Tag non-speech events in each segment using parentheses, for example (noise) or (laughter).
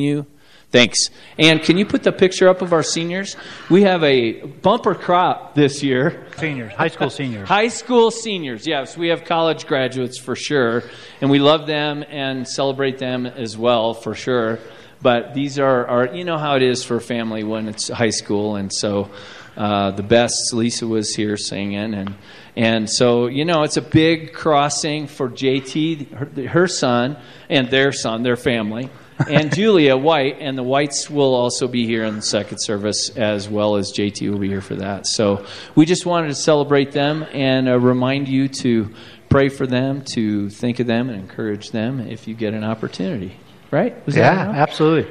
you. Thanks. And can you put the picture up of our seniors? We have a bumper crop this year. Seniors, high school seniors. (laughs) High school seniors, yes. We have college graduates for sure. And we love them and celebrate them as well for sure. But these are, are you know how it is for a family when it's high school. And so uh, the best, Lisa was here singing. And, and so, you know, it's a big crossing for JT, her, her son, and their son, their family and Julia White, and the Whites will also be here in the second service as well as JT will be here for that. So we just wanted to celebrate them and uh, remind you to pray for them, to think of them, and encourage them if you get an opportunity. Right? Was yeah, absolutely.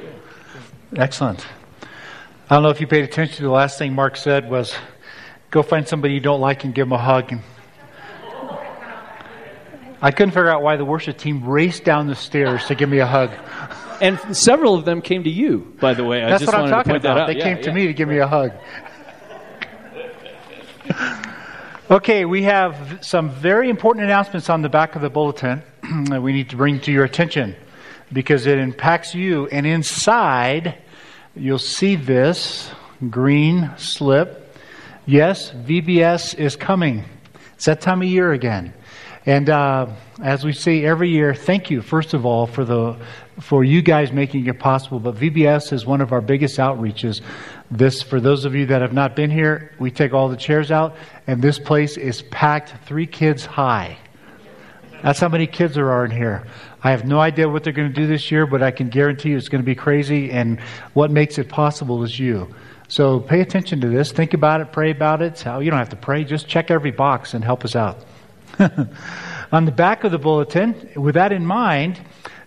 Excellent. I don't know if you paid attention to the last thing Mark said was go find somebody you don't like and give them a hug. And I couldn't figure out why the worship team raced down the stairs to give me a hug. And several of them came to you, by the way. I That's just what I'm talking to point about. They Yeah, came yeah. to me to give me a hug. (laughs) okay, we have some very important announcements on the back of the bulletin (clears throat) that we need to bring to your attention because it impacts you. And inside, you'll see this green slip. Yes, VBS is coming. It's that time of year again. And uh, as we say every year, thank you, first of all, for, the, for you guys making it possible. But VBS is one of our biggest outreaches. This, for those of you that have not been here, we take all the chairs out, and this place is packed three kids high. That's how many kids there are in here. I have no idea what they're going to do this year, but I can guarantee you it's going to be crazy, and what makes it possible is you. So pay attention to this. Think about it. Pray about it. You don't have to pray. Just check every box and help us out. (laughs) On the back of the bulletin, with that in mind,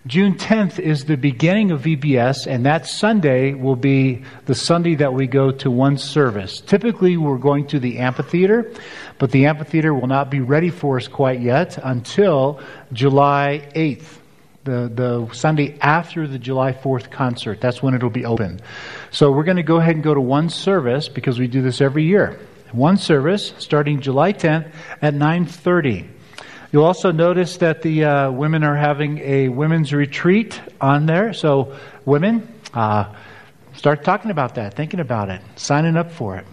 June 10th is the beginning of VBS, and that Sunday will be the Sunday that we go to one service. Typically, we're going to the amphitheater, but the amphitheater will not be ready for us quite yet until July 8th. The, the Sunday after the July 4th concert. That's when it'll be open. So we're going to go ahead and go to one service because we do this every year. One service starting July 10th at 9:30. You'll also notice that the uh, women are having a women's retreat on there. So women, uh, start talking about that, thinking about it, signing up for it.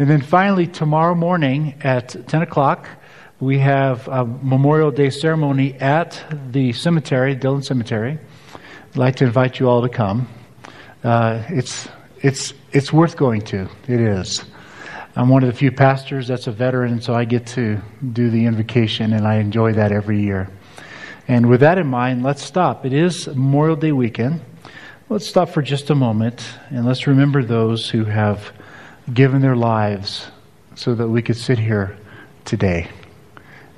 And then finally, tomorrow morning at 10 o'clock, we have a Memorial Day ceremony at the cemetery, Dillon Cemetery. I'd like to invite you all to come. Uh, it's, it's, it's worth going to. It is. I'm one of the few pastors that's a veteran, and so I get to do the invocation, and I enjoy that every year. And with that in mind, let's stop. It is Memorial Day weekend. Let's stop for just a moment, and let's remember those who have given their lives so that we could sit here today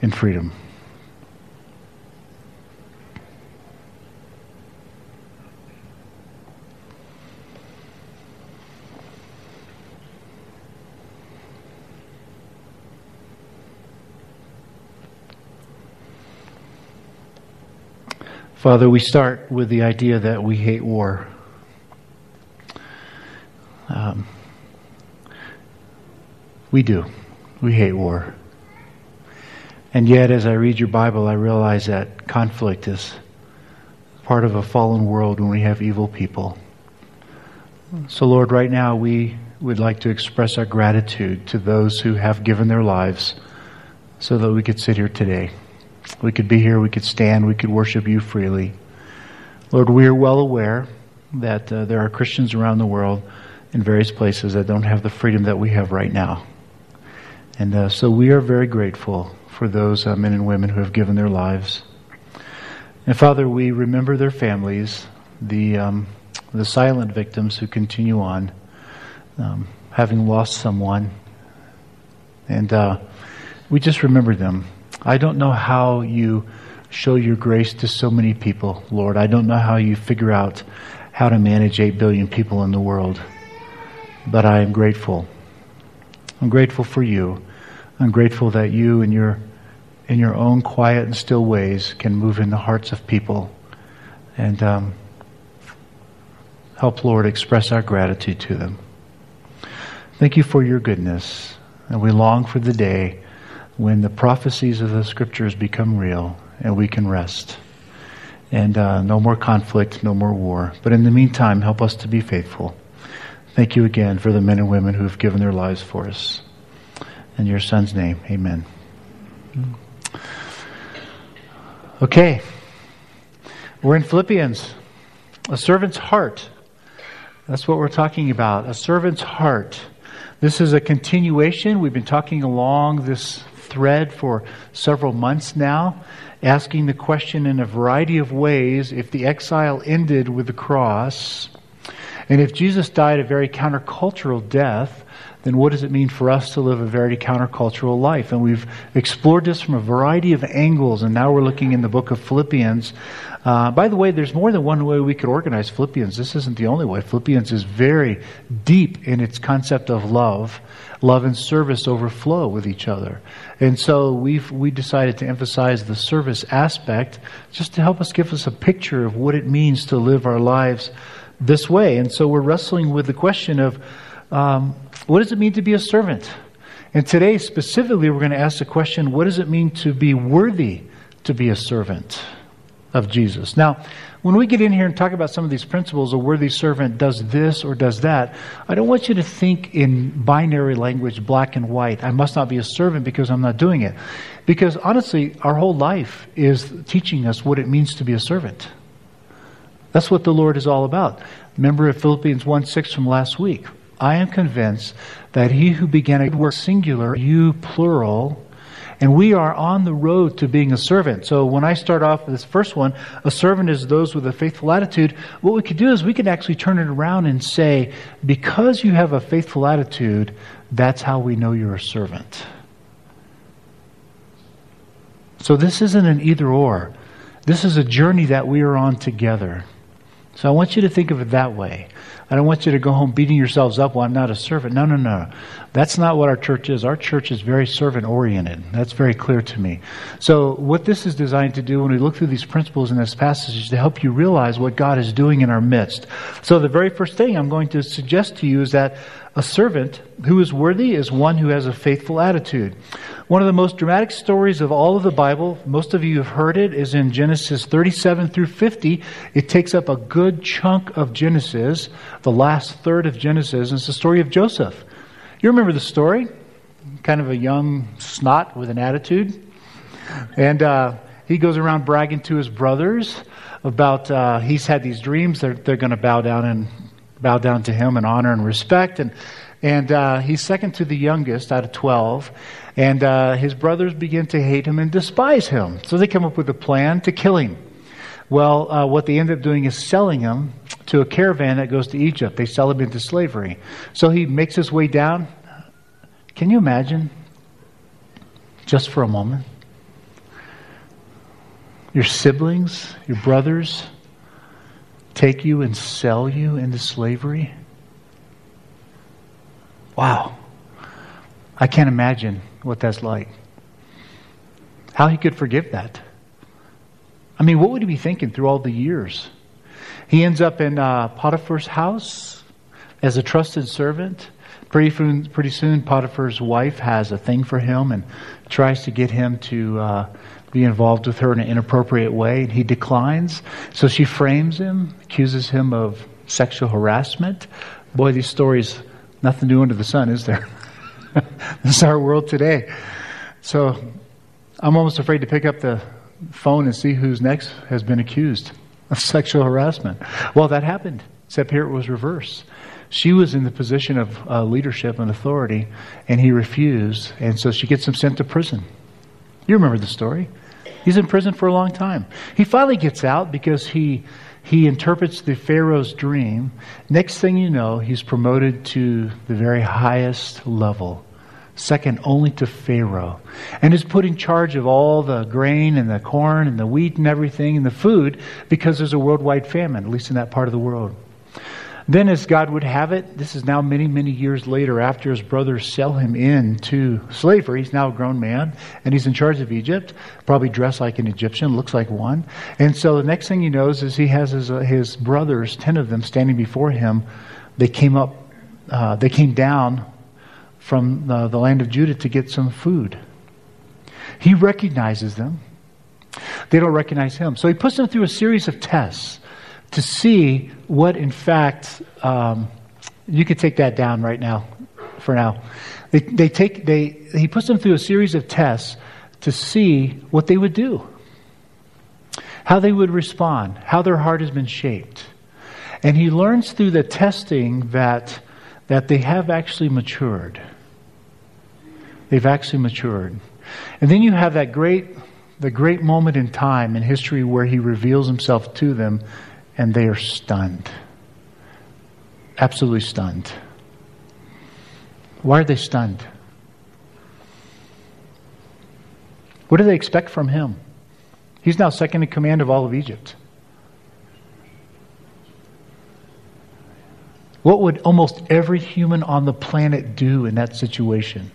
in freedom. Father, we start with the idea that we hate war. Um, we do. We hate war. And yet, as I read your Bible, I realize that conflict is part of a fallen world when we have evil people. So, Lord, right now we would like to express our gratitude to those who have given their lives so that we could sit here today. We could be here, we could stand, we could worship you freely. Lord, we are well aware that uh, there are Christians around the world in various places that don't have the freedom that we have right now. And uh, so we are very grateful for those uh, men and women who have given their lives. And Father, we remember their families, the, um, the silent victims who continue on, um, having lost someone. And uh, we just remember them. I don't know how you show your grace to so many people, Lord. I don't know how you figure out how to manage 8 billion people in the world. But I am grateful. I'm grateful for you. I'm grateful that you, in your, in your own quiet and still ways, can move in the hearts of people and um, help, Lord, express our gratitude to them. Thank you for your goodness. And we long for the day when the prophecies of the scriptures become real and we can rest. and uh, no more conflict, no more war. But in the meantime, help us to be faithful. Thank you again for the men and women who have given their lives for us. In your son's name, amen. Okay. We're in Philippians. A servant's heart. That's what we're talking about. A servant's heart. This is a continuation. We've been talking along this thread for several months now, asking the question in a variety of ways if the exile ended with the cross, and if Jesus died a very countercultural death, then what does it mean for us to live a very countercultural life? And we've explored this from a variety of angles, and now we're looking in the book of Philippians. Uh, by the way, there's more than one way we could organize Philippians. This isn't the only way. Philippians is very deep in its concept of love. Love and service overflow with each other. And so we've we decided to emphasize the service aspect just to help us give us a picture of what it means to live our lives this way. And so we're wrestling with the question of um, what does it mean to be a servant? And today, specifically, we're going to ask the question what does it mean to be worthy to be a servant of Jesus? Now, when we get in here and talk about some of these principles, a worthy servant does this or does that, I don't want you to think in binary language, black and white. I must not be a servant because I'm not doing it. Because honestly, our whole life is teaching us what it means to be a servant. That's what the Lord is all about. Remember Philippians 1 6 from last week. I am convinced that he who began a work singular, you plural, and we are on the road to being a servant. So when I start off with this first one, a servant is those with a faithful attitude. What we could do is we could actually turn it around and say, because you have a faithful attitude, that's how we know you're a servant. So this isn't an either or. This is a journey that we are on together. So I want you to think of it that way. I don't want you to go home beating yourselves up, well, I'm not a servant. No, no, no. That's not what our church is. Our church is very servant oriented. That's very clear to me. So, what this is designed to do when we look through these principles in this passage is to help you realize what God is doing in our midst. So, the very first thing I'm going to suggest to you is that a servant who is worthy is one who has a faithful attitude. One of the most dramatic stories of all of the Bible, most of you have heard it, is in Genesis 37 through 50. It takes up a good chunk of Genesis, the last third of Genesis, and it's the story of Joseph. You remember the story? Kind of a young snot with an attitude. And uh, he goes around bragging to his brothers about uh, he's had these dreams. They're, they're going to bow down and bow down to him in honor and respect. And and uh, he's second to the youngest out of 12. And uh, his brothers begin to hate him and despise him. So they come up with a plan to kill him. Well, uh, what they end up doing is selling him to a caravan that goes to Egypt. They sell him into slavery. So he makes his way down. Can you imagine? Just for a moment. Your siblings, your brothers, take you and sell you into slavery? Wow. I can't imagine what that's like. How he could forgive that. I mean, what would he be thinking through all the years? He ends up in uh, Potiphar's house as a trusted servant. Pretty soon, pretty soon, Potiphar's wife has a thing for him and tries to get him to uh, be involved with her in an inappropriate way, and he declines. So she frames him, accuses him of sexual harassment. Boy, these stories Nothing new under the sun, is there? (laughs) this is our world today. So I'm almost afraid to pick up the phone and see who's next has been accused of (laughs) sexual harassment. Well, that happened, except here it was reversed. She was in the position of uh, leadership and authority, and he refused, and so she gets him sent to prison. You remember the story. He's in prison for a long time. He finally gets out because he he interprets the Pharaoh's dream. Next thing you know, he's promoted to the very highest level, second only to Pharaoh, and is put in charge of all the grain and the corn and the wheat and everything and the food because there's a worldwide famine, at least in that part of the world. Then, as God would have it, this is now many, many years later after his brothers sell him into slavery. He's now a grown man and he's in charge of Egypt, probably dressed like an Egyptian, looks like one. And so the next thing he knows is he has his, uh, his brothers, 10 of them, standing before him. They came up, uh, they came down from the land of Judah to get some food. He recognizes them. They don't recognize him. So he puts them through a series of tests to see what, in fact, um, you could take that down right now, for now. They, they take, they, he puts them through a series of tests to see what they would do, how they would respond, how their heart has been shaped. And he learns through the testing that, that they have actually matured. They've actually matured. And then you have that great, the great moment in time in history where he reveals himself to them and they are stunned. Absolutely stunned. Why are they stunned? What do they expect from him? He's now second in command of all of Egypt. What would almost every human on the planet do in that situation?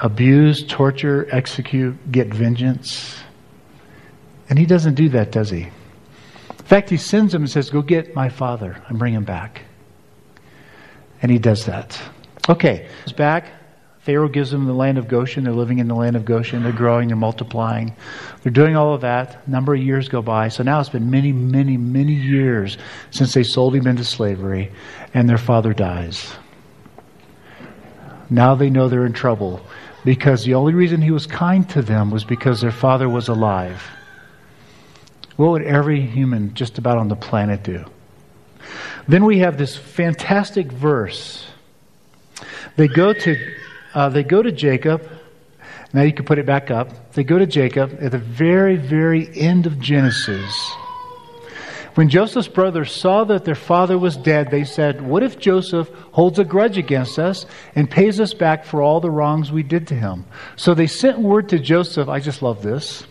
Abuse, torture, execute, get vengeance. And he doesn't do that, does he? In fact, he sends him and says, Go get my father and bring him back. And he does that. Okay, he's back. Pharaoh gives them the land of Goshen. They're living in the land of Goshen. They're growing, they're multiplying. They're doing all of that. A number of years go by. So now it's been many, many, many years since they sold him into slavery, and their father dies. Now they know they're in trouble because the only reason he was kind to them was because their father was alive. What would every human just about on the planet do? Then we have this fantastic verse. They go to, uh, they go to Jacob. Now you can put it back up. They go to Jacob at the very, very end of Genesis. When Joseph's brothers saw that their father was dead, they said, What if Joseph holds a grudge against us and pays us back for all the wrongs we did to him? So they sent word to Joseph. I just love this.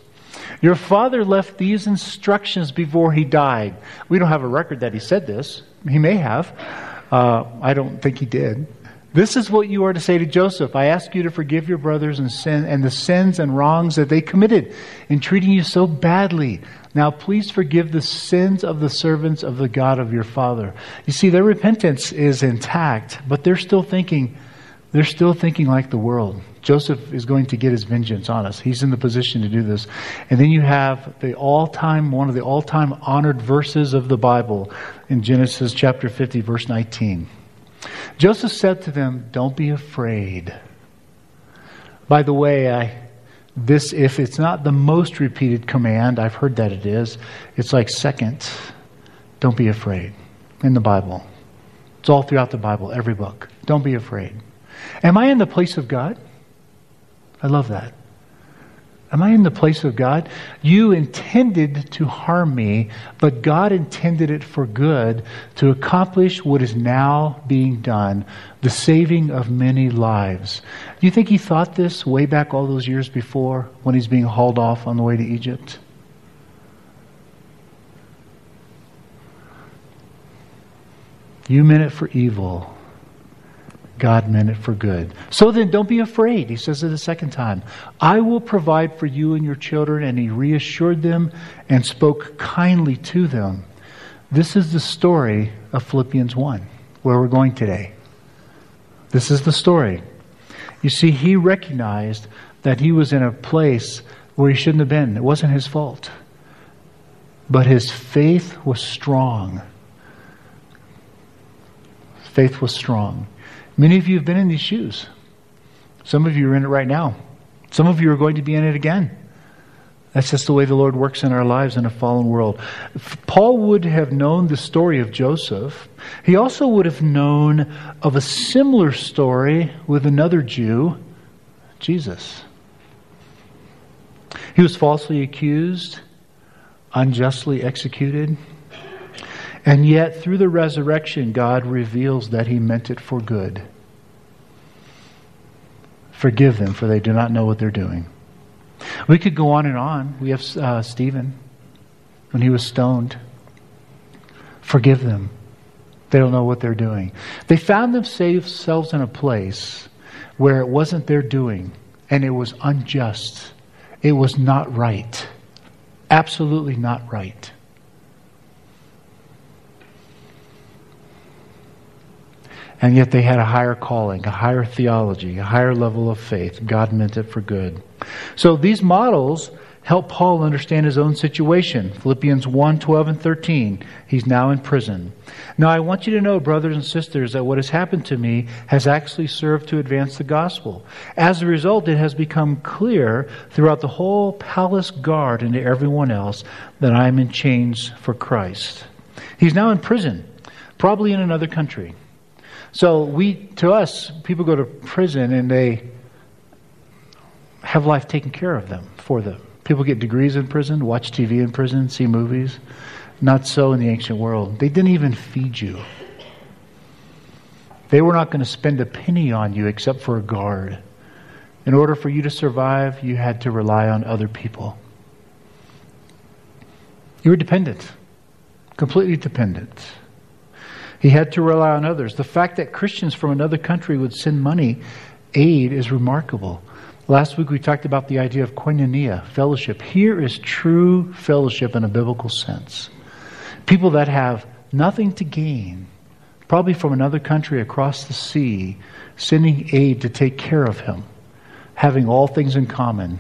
Your father left these instructions before he died. We don't have a record that he said this. He may have. Uh, I don't think he did. This is what you are to say to Joseph. I ask you to forgive your brothers and sin and the sins and wrongs that they committed in treating you so badly. Now please forgive the sins of the servants of the God of your father. You see, their repentance is intact, but they're still thinking, they're still thinking like the world. Joseph is going to get his vengeance on us. He's in the position to do this. And then you have the all time, one of the all time honored verses of the Bible in Genesis chapter 50, verse 19. Joseph said to them, Don't be afraid. By the way, I, this, if it's not the most repeated command, I've heard that it is, it's like second. Don't be afraid in the Bible. It's all throughout the Bible, every book. Don't be afraid. Am I in the place of God? I love that. Am I in the place of God? You intended to harm me, but God intended it for good to accomplish what is now being done the saving of many lives. Do you think he thought this way back all those years before when he's being hauled off on the way to Egypt? You meant it for evil, God meant it for good. So then, don't be afraid. He says it a second time. I will provide for you and your children. And he reassured them and spoke kindly to them. This is the story of Philippians 1, where we're going today. This is the story. You see, he recognized that he was in a place where he shouldn't have been. It wasn't his fault. But his faith was strong. Faith was strong. Many of you have been in these shoes. Some of you are in it right now. Some of you are going to be in it again. That's just the way the Lord works in our lives in a fallen world. Paul would have known the story of Joseph. He also would have known of a similar story with another Jew, Jesus. He was falsely accused, unjustly executed. And yet, through the resurrection, God reveals that He meant it for good. Forgive them, for they do not know what they're doing. We could go on and on. We have uh, Stephen when he was stoned. Forgive them. They don't know what they're doing. They found themselves in a place where it wasn't their doing and it was unjust. It was not right. Absolutely not right. And yet they had a higher calling, a higher theology, a higher level of faith. God meant it for good. So these models help Paul understand his own situation. Philippians 1 12 and 13. He's now in prison. Now, I want you to know, brothers and sisters, that what has happened to me has actually served to advance the gospel. As a result, it has become clear throughout the whole palace guard and to everyone else that I am in chains for Christ. He's now in prison, probably in another country. So we, to us, people go to prison and they have life taken care of them for them. People get degrees in prison, watch TV in prison, see movies. Not so in the ancient world. They didn't even feed you. They were not going to spend a penny on you except for a guard. In order for you to survive, you had to rely on other people. You were dependent, completely dependent. He had to rely on others. The fact that Christians from another country would send money, aid, is remarkable. Last week we talked about the idea of koinonia, fellowship. Here is true fellowship in a biblical sense. People that have nothing to gain, probably from another country across the sea, sending aid to take care of him, having all things in common,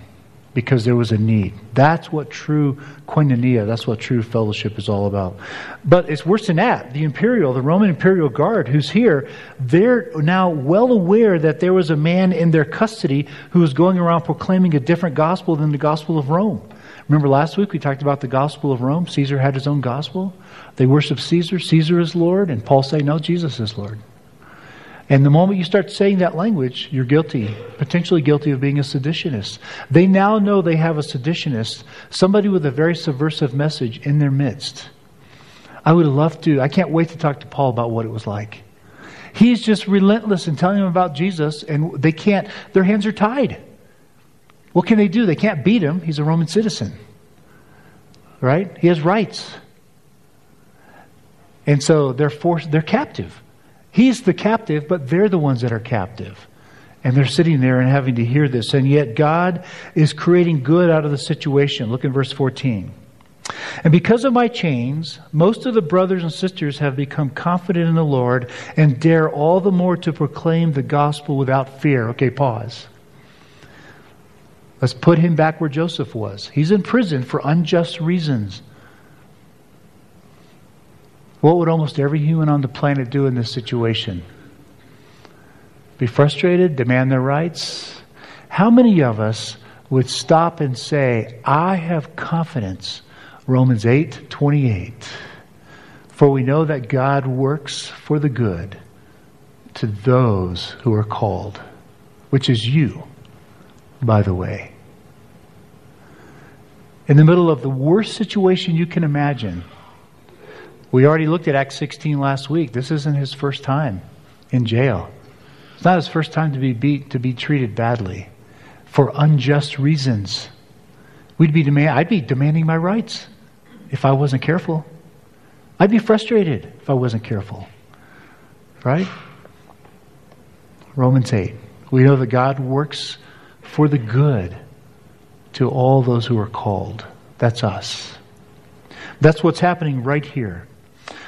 because there was a need. That's what true koinonia, that's what true fellowship is all about. But it's worse than that. The imperial, the Roman imperial guard who's here, they're now well aware that there was a man in their custody who was going around proclaiming a different gospel than the gospel of Rome. Remember last week we talked about the gospel of Rome? Caesar had his own gospel. They worship Caesar, Caesar is Lord, and Paul say, no, Jesus is Lord. And the moment you start saying that language, you're guilty, potentially guilty of being a seditionist. They now know they have a seditionist, somebody with a very subversive message in their midst. I would love to, I can't wait to talk to Paul about what it was like. He's just relentless in telling them about Jesus, and they can't, their hands are tied. What can they do? They can't beat him. He's a Roman citizen. Right? He has rights. And so they're forced, they're captive. He's the captive, but they're the ones that are captive. And they're sitting there and having to hear this. And yet God is creating good out of the situation. Look in verse 14. And because of my chains, most of the brothers and sisters have become confident in the Lord and dare all the more to proclaim the gospel without fear. Okay, pause. Let's put him back where Joseph was. He's in prison for unjust reasons. What would almost every human on the planet do in this situation? Be frustrated, demand their rights? How many of us would stop and say, I have confidence? Romans 8 28. For we know that God works for the good to those who are called, which is you, by the way. In the middle of the worst situation you can imagine, we already looked at Acts 16 last week. This isn't his first time in jail. It's not his first time to be beat, to be treated badly for unjust reasons. We'd be demand, I'd be demanding my rights if I wasn't careful. I'd be frustrated if I wasn't careful. Right? Romans 8. We know that God works for the good to all those who are called. That's us. That's what's happening right here.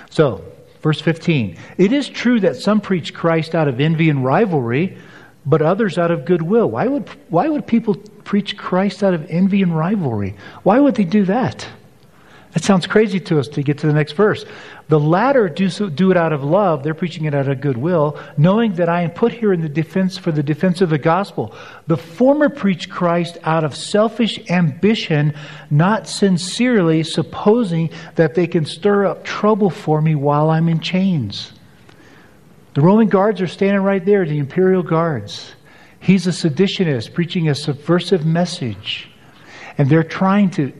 So, verse 15. It is true that some preach Christ out of envy and rivalry, but others out of goodwill. Why would, why would people preach Christ out of envy and rivalry? Why would they do that? That sounds crazy to us to get to the next verse. The latter do, so, do it out of love. They're preaching it out of goodwill, knowing that I am put here in the defense for the defense of the gospel. The former preach Christ out of selfish ambition, not sincerely, supposing that they can stir up trouble for me while I'm in chains. The Roman guards are standing right there, the imperial guards. He's a seditionist preaching a subversive message. And they're trying to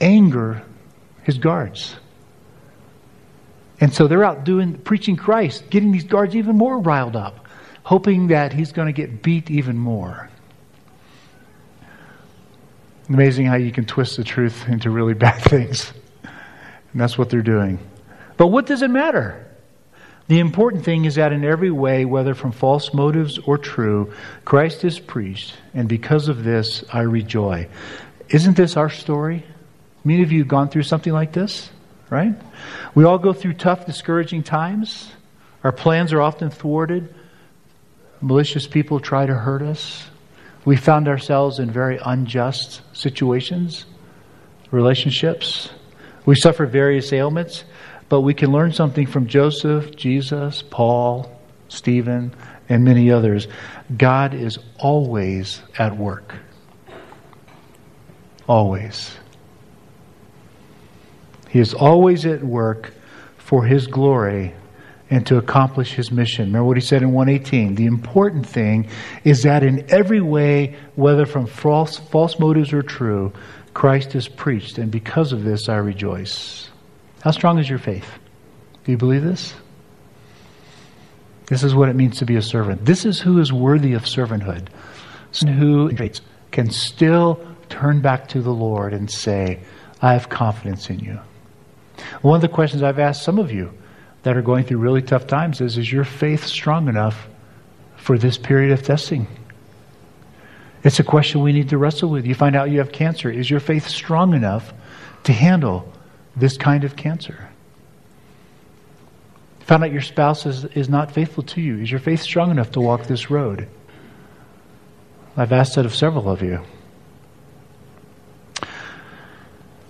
anger his guards. And so they're out doing preaching Christ, getting these guards even more riled up, hoping that he's going to get beat even more. Amazing how you can twist the truth into really (laughs) bad things. And that's what they're doing. But what does it matter? The important thing is that in every way, whether from false motives or true, Christ is preached, and because of this, I rejoice. Isn't this our story? Many of you have gone through something like this, right? We all go through tough, discouraging times. Our plans are often thwarted. Malicious people try to hurt us. We found ourselves in very unjust situations, relationships. We suffer various ailments, but we can learn something from Joseph, Jesus, Paul, Stephen, and many others. God is always at work. Always. He is always at work for His glory and to accomplish His mission. Remember what He said in 118. The important thing is that in every way, whether from false, false motives or true, Christ is preached, and because of this I rejoice. How strong is your faith? Do you believe this? This is what it means to be a servant. This is who is worthy of servanthood. Who can still turn back to the Lord and say, I have confidence in you. One of the questions I've asked some of you that are going through really tough times is Is your faith strong enough for this period of testing? It's a question we need to wrestle with. You find out you have cancer. Is your faith strong enough to handle this kind of cancer? Found out your spouse is, is not faithful to you. Is your faith strong enough to walk this road? I've asked that of several of you.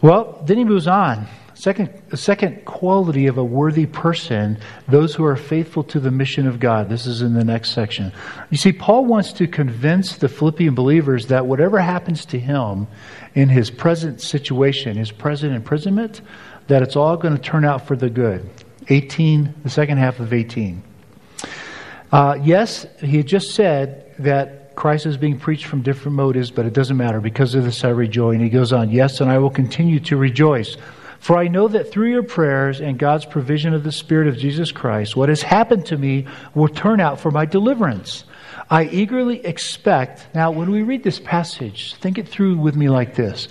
Well, then he moves on. Second, the second quality of a worthy person, those who are faithful to the mission of God. This is in the next section. You see, Paul wants to convince the Philippian believers that whatever happens to him in his present situation, his present imprisonment, that it's all going to turn out for the good. 18, the second half of 18. Uh, yes, he had just said that Christ is being preached from different motives, but it doesn't matter. Because of this, I rejoice. And he goes on, Yes, and I will continue to rejoice. For I know that through your prayers and God's provision of the Spirit of Jesus Christ, what has happened to me will turn out for my deliverance. I eagerly expect. Now, when we read this passage, think it through with me like this.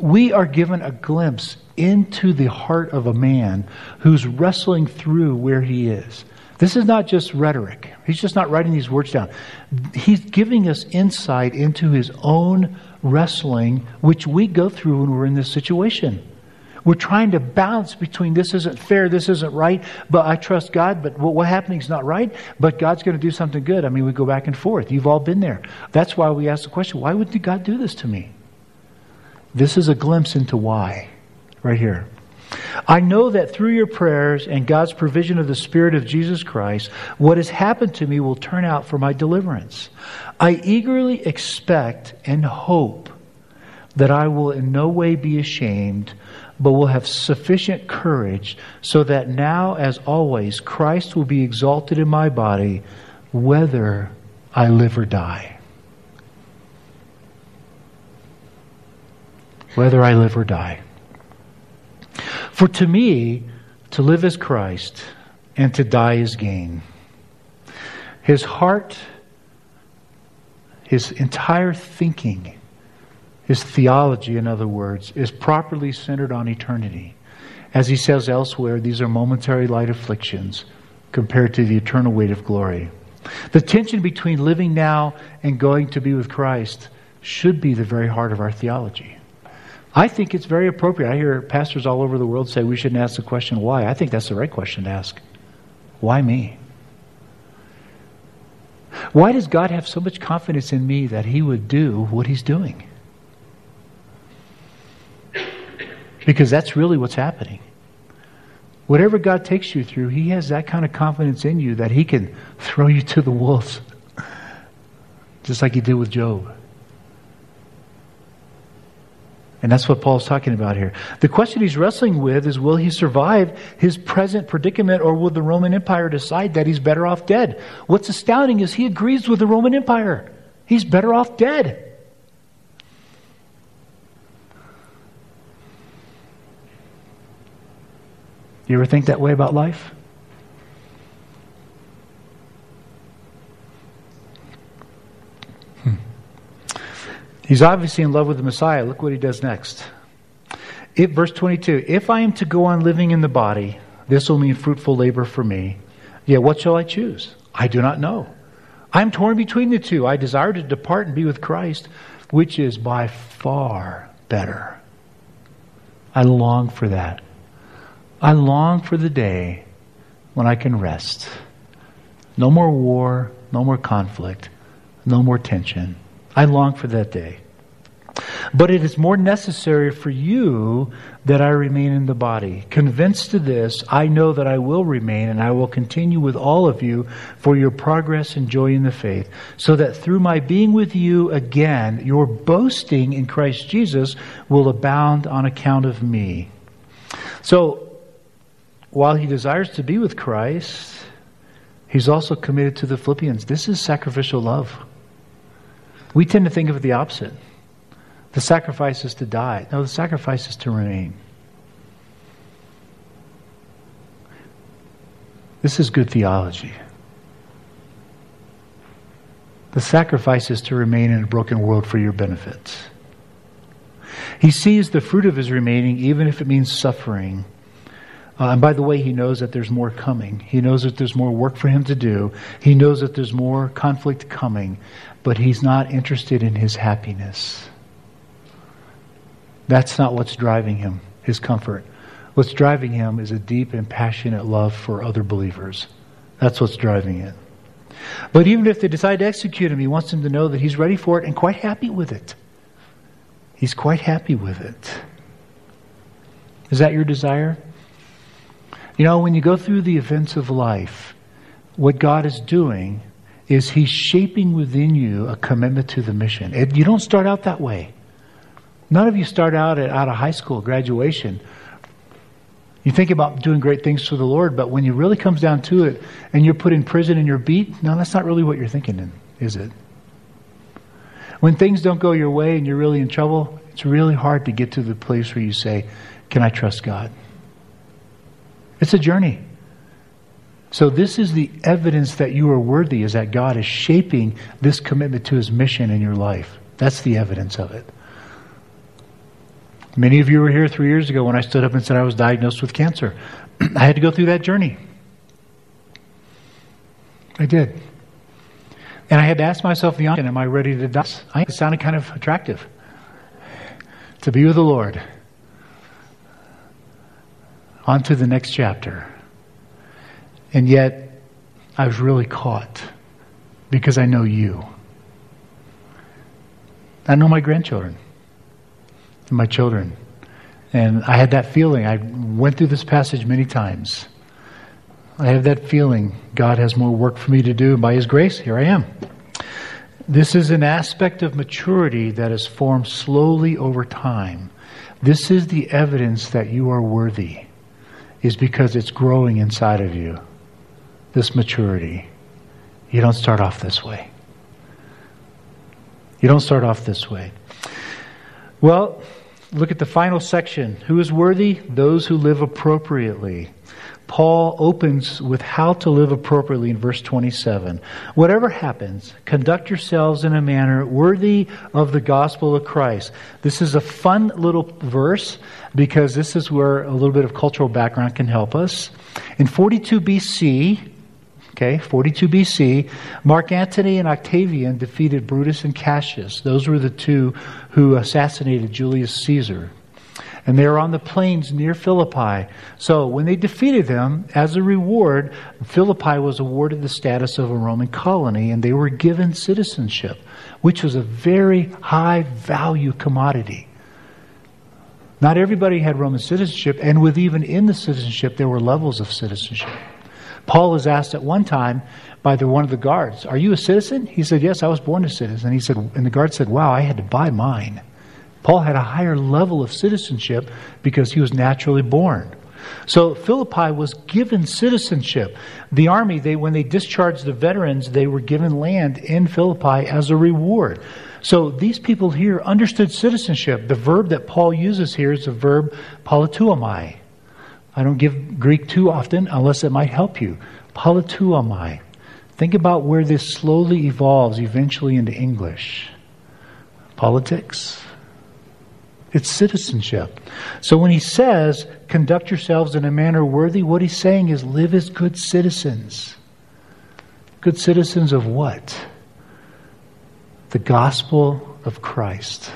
We are given a glimpse into the heart of a man who's wrestling through where he is. This is not just rhetoric. He's just not writing these words down. He's giving us insight into his own wrestling, which we go through when we're in this situation. We're trying to balance between this isn't fair, this isn't right, but I trust God, but what, happening is not right, but God's going to do something good. I mean, we go back and forth. You've all been there. That's why we ask the question why would God do this to me? This is a glimpse into why, right here. I know that through your prayers and God's provision of the Spirit of Jesus Christ, what has happened to me will turn out for my deliverance. I eagerly expect and hope that I will in no way be ashamed but will have sufficient courage so that now, as always, Christ will be exalted in my body, whether I live or die. Whether I live or die. For to me, to live is Christ, and to die is gain. His heart, his entire thinking, his theology, in other words, is properly centered on eternity. As he says elsewhere, these are momentary light afflictions compared to the eternal weight of glory. The tension between living now and going to be with Christ should be the very heart of our theology. I think it's very appropriate. I hear pastors all over the world say we shouldn't ask the question why. I think that's the right question to ask. Why me? Why does God have so much confidence in me that He would do what He's doing? Because that's really what's happening. Whatever God takes you through, He has that kind of confidence in you that He can throw you to the wolves, just like He did with Job. And that's what Paul's talking about here. The question he's wrestling with is will he survive his present predicament or will the Roman Empire decide that he's better off dead? What's astounding is he agrees with the Roman Empire. He's better off dead. You ever think that way about life? Hmm. He's obviously in love with the Messiah. Look what he does next. It, verse 22 If I am to go on living in the body, this will mean fruitful labor for me. Yet what shall I choose? I do not know. I am torn between the two. I desire to depart and be with Christ, which is by far better. I long for that. I long for the day when I can rest No more war, no more conflict, no more tension. I long for that day. But it is more necessary for you that I remain in the body. Convinced of this, I know that I will remain and I will continue with all of you for your progress and joy in the faith, so that through my being with you again, your boasting in Christ Jesus will abound on account of me. So, while he desires to be with Christ, he's also committed to the Philippians. This is sacrificial love. We tend to think of it the opposite. The sacrifice is to die. No, the sacrifice is to remain. This is good theology. The sacrifice is to remain in a broken world for your benefit. He sees the fruit of his remaining, even if it means suffering. Uh, and by the way, he knows that there's more coming. He knows that there's more work for him to do. He knows that there's more conflict coming. But he's not interested in his happiness. That's not what's driving him, his comfort. What's driving him is a deep and passionate love for other believers. That's what's driving it. But even if they decide to execute him, he wants them to know that he's ready for it and quite happy with it. He's quite happy with it. Is that your desire? You know, when you go through the events of life, what God is doing is He's shaping within you a commitment to the mission. It, you don't start out that way. None of you start out at, out of high school, graduation. You think about doing great things for the Lord, but when it really comes down to it and you're put in prison and you're beat, no, that's not really what you're thinking, is it? When things don't go your way and you're really in trouble, it's really hard to get to the place where you say, Can I trust God? It's a journey. So, this is the evidence that you are worthy, is that God is shaping this commitment to his mission in your life. That's the evidence of it. Many of you were here three years ago when I stood up and said I was diagnosed with cancer. (clears throat) I had to go through that journey. I did. And I had to ask myself the question, am I ready to die? It sounded kind of attractive. To be with the Lord. On to the next chapter. And yet, I was really caught because I know you. I know my grandchildren and my children. And I had that feeling. I went through this passage many times. I have that feeling God has more work for me to do. By His grace, here I am. This is an aspect of maturity that is formed slowly over time. This is the evidence that you are worthy, is because it's growing inside of you. This maturity. You don't start off this way. You don't start off this way. Well, Look at the final section. Who is worthy? Those who live appropriately. Paul opens with how to live appropriately in verse 27. Whatever happens, conduct yourselves in a manner worthy of the gospel of Christ. This is a fun little verse because this is where a little bit of cultural background can help us. In 42 BC, Okay, 42 BC, Mark Antony and Octavian defeated Brutus and Cassius. Those were the two who assassinated Julius Caesar. And they were on the plains near Philippi. So when they defeated them, as a reward, Philippi was awarded the status of a Roman colony and they were given citizenship, which was a very high value commodity. Not everybody had Roman citizenship, and with even in the citizenship, there were levels of citizenship. Paul was asked at one time by the, one of the guards, Are you a citizen? He said, Yes, I was born a citizen. He said, and the guard said, Wow, I had to buy mine. Paul had a higher level of citizenship because he was naturally born. So Philippi was given citizenship. The army, they, when they discharged the veterans, they were given land in Philippi as a reward. So these people here understood citizenship. The verb that Paul uses here is the verb politeuomai. I don't give Greek too often unless it might help you. Politeuomai. Think about where this slowly evolves eventually into English. Politics. It's citizenship. So when he says, conduct yourselves in a manner worthy, what he's saying is live as good citizens. Good citizens of what? The gospel of Christ.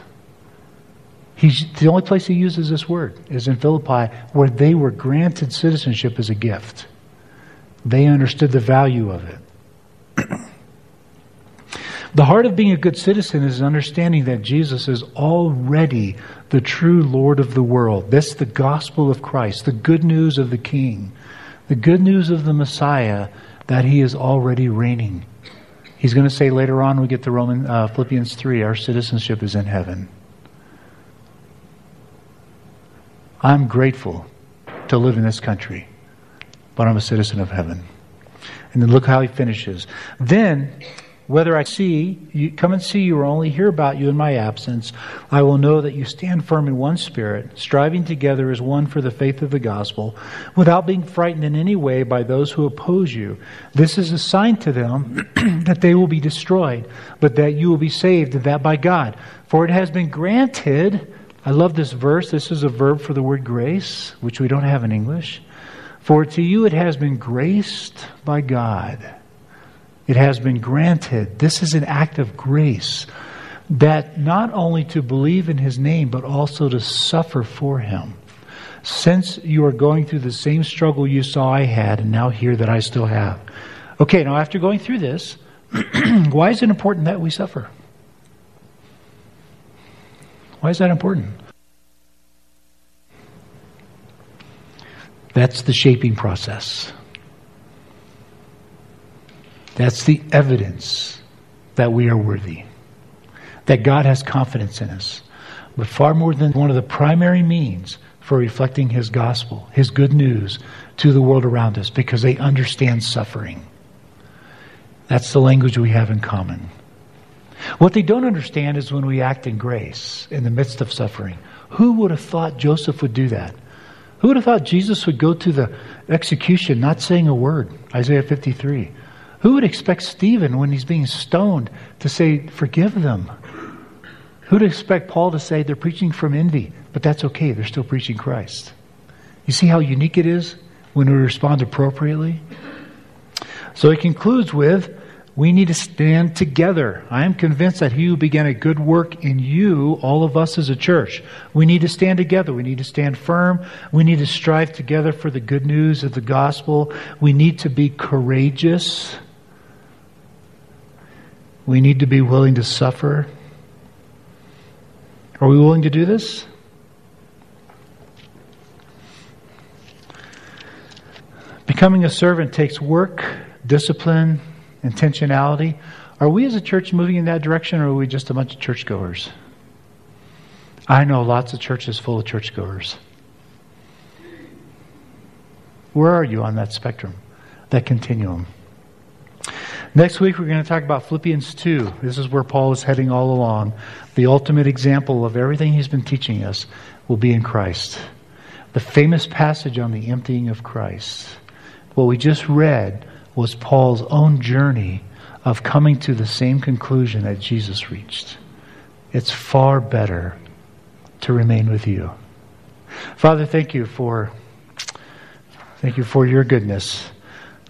He's, the only place he uses this word is in Philippi, where they were granted citizenship as a gift. They understood the value of it. (clears throat) The heart of being a good citizen is understanding that Jesus is already the true Lord of the world. This the gospel of Christ, the good news of the King, the good news of the Messiah that he is already reigning. He's going to say later on, we get to Roman uh, Philippians 3, our citizenship is in heaven. I'm grateful to live in this country, but I'm a citizen of heaven. And then look how he finishes. Then whether I see you come and see you or only hear about you in my absence, I will know that you stand firm in one spirit, striving together as one for the faith of the gospel, without being frightened in any way by those who oppose you. This is a sign to them (clears throat) that they will be destroyed, but that you will be saved, and that by God. For it has been granted, I love this verse. This is a verb for the word grace, which we don't have in English. For to you it has been graced by God it has been granted. This is an act of grace that not only to believe in his name, but also to suffer for him. Since you are going through the same struggle you saw I had, and now hear that I still have. Okay, now after going through this, (clears throat) why is it important that we suffer? Why is that important? That's the shaping process. That's the evidence that we are worthy, that God has confidence in us. But far more than one of the primary means for reflecting His gospel, His good news to the world around us, because they understand suffering. That's the language we have in common. What they don't understand is when we act in grace in the midst of suffering. Who would have thought Joseph would do that? Who would have thought Jesus would go to the execution not saying a word? Isaiah 53. Who would expect Stephen, when he's being stoned, to say, Forgive them? Who'd expect Paul to say, They're preaching from envy, but that's okay, they're still preaching Christ? You see how unique it is when we respond appropriately? So he concludes with, we need to stand together. I am convinced that he who began a good work in you, all of us as a church, we need to stand together. We need to stand firm. We need to strive together for the good news of the gospel. We need to be courageous. We need to be willing to suffer. Are we willing to do this? Becoming a servant takes work, discipline, intentionality. Are we as a church moving in that direction, or are we just a bunch of churchgoers? I know lots of churches full of churchgoers. Where are you on that spectrum, that continuum? Next week, we're going to talk about Philippians 2. This is where Paul is heading all along. The ultimate example of everything he's been teaching us will be in Christ. The famous passage on the emptying of Christ. What we just read was Paul's own journey of coming to the same conclusion that Jesus reached. It's far better to remain with you. Father, thank you for thank you for your goodness.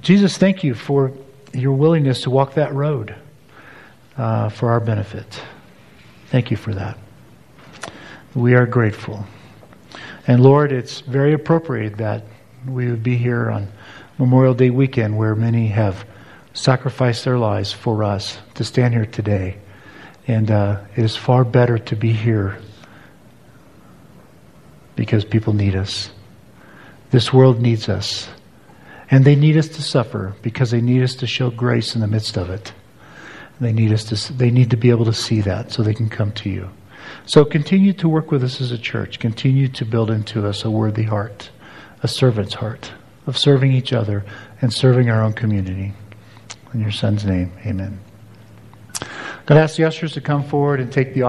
Jesus, thank you for your willingness to walk that road uh, for our benefit. Thank you for that. We are grateful. And Lord, it's very appropriate that we would be here on Memorial Day weekend where many have sacrificed their lives for us to stand here today. And uh, it is far better to be here because people need us. This world needs us. And they need us to suffer because they need us to show grace in the midst of it. They need us to they need to be able to see that so they can come to you. So continue to work with us as a church. Continue to build into us a worthy heart, a servant's heart of serving each other and serving our own community. In your son's name, amen. To ask the ushers to come forward and take the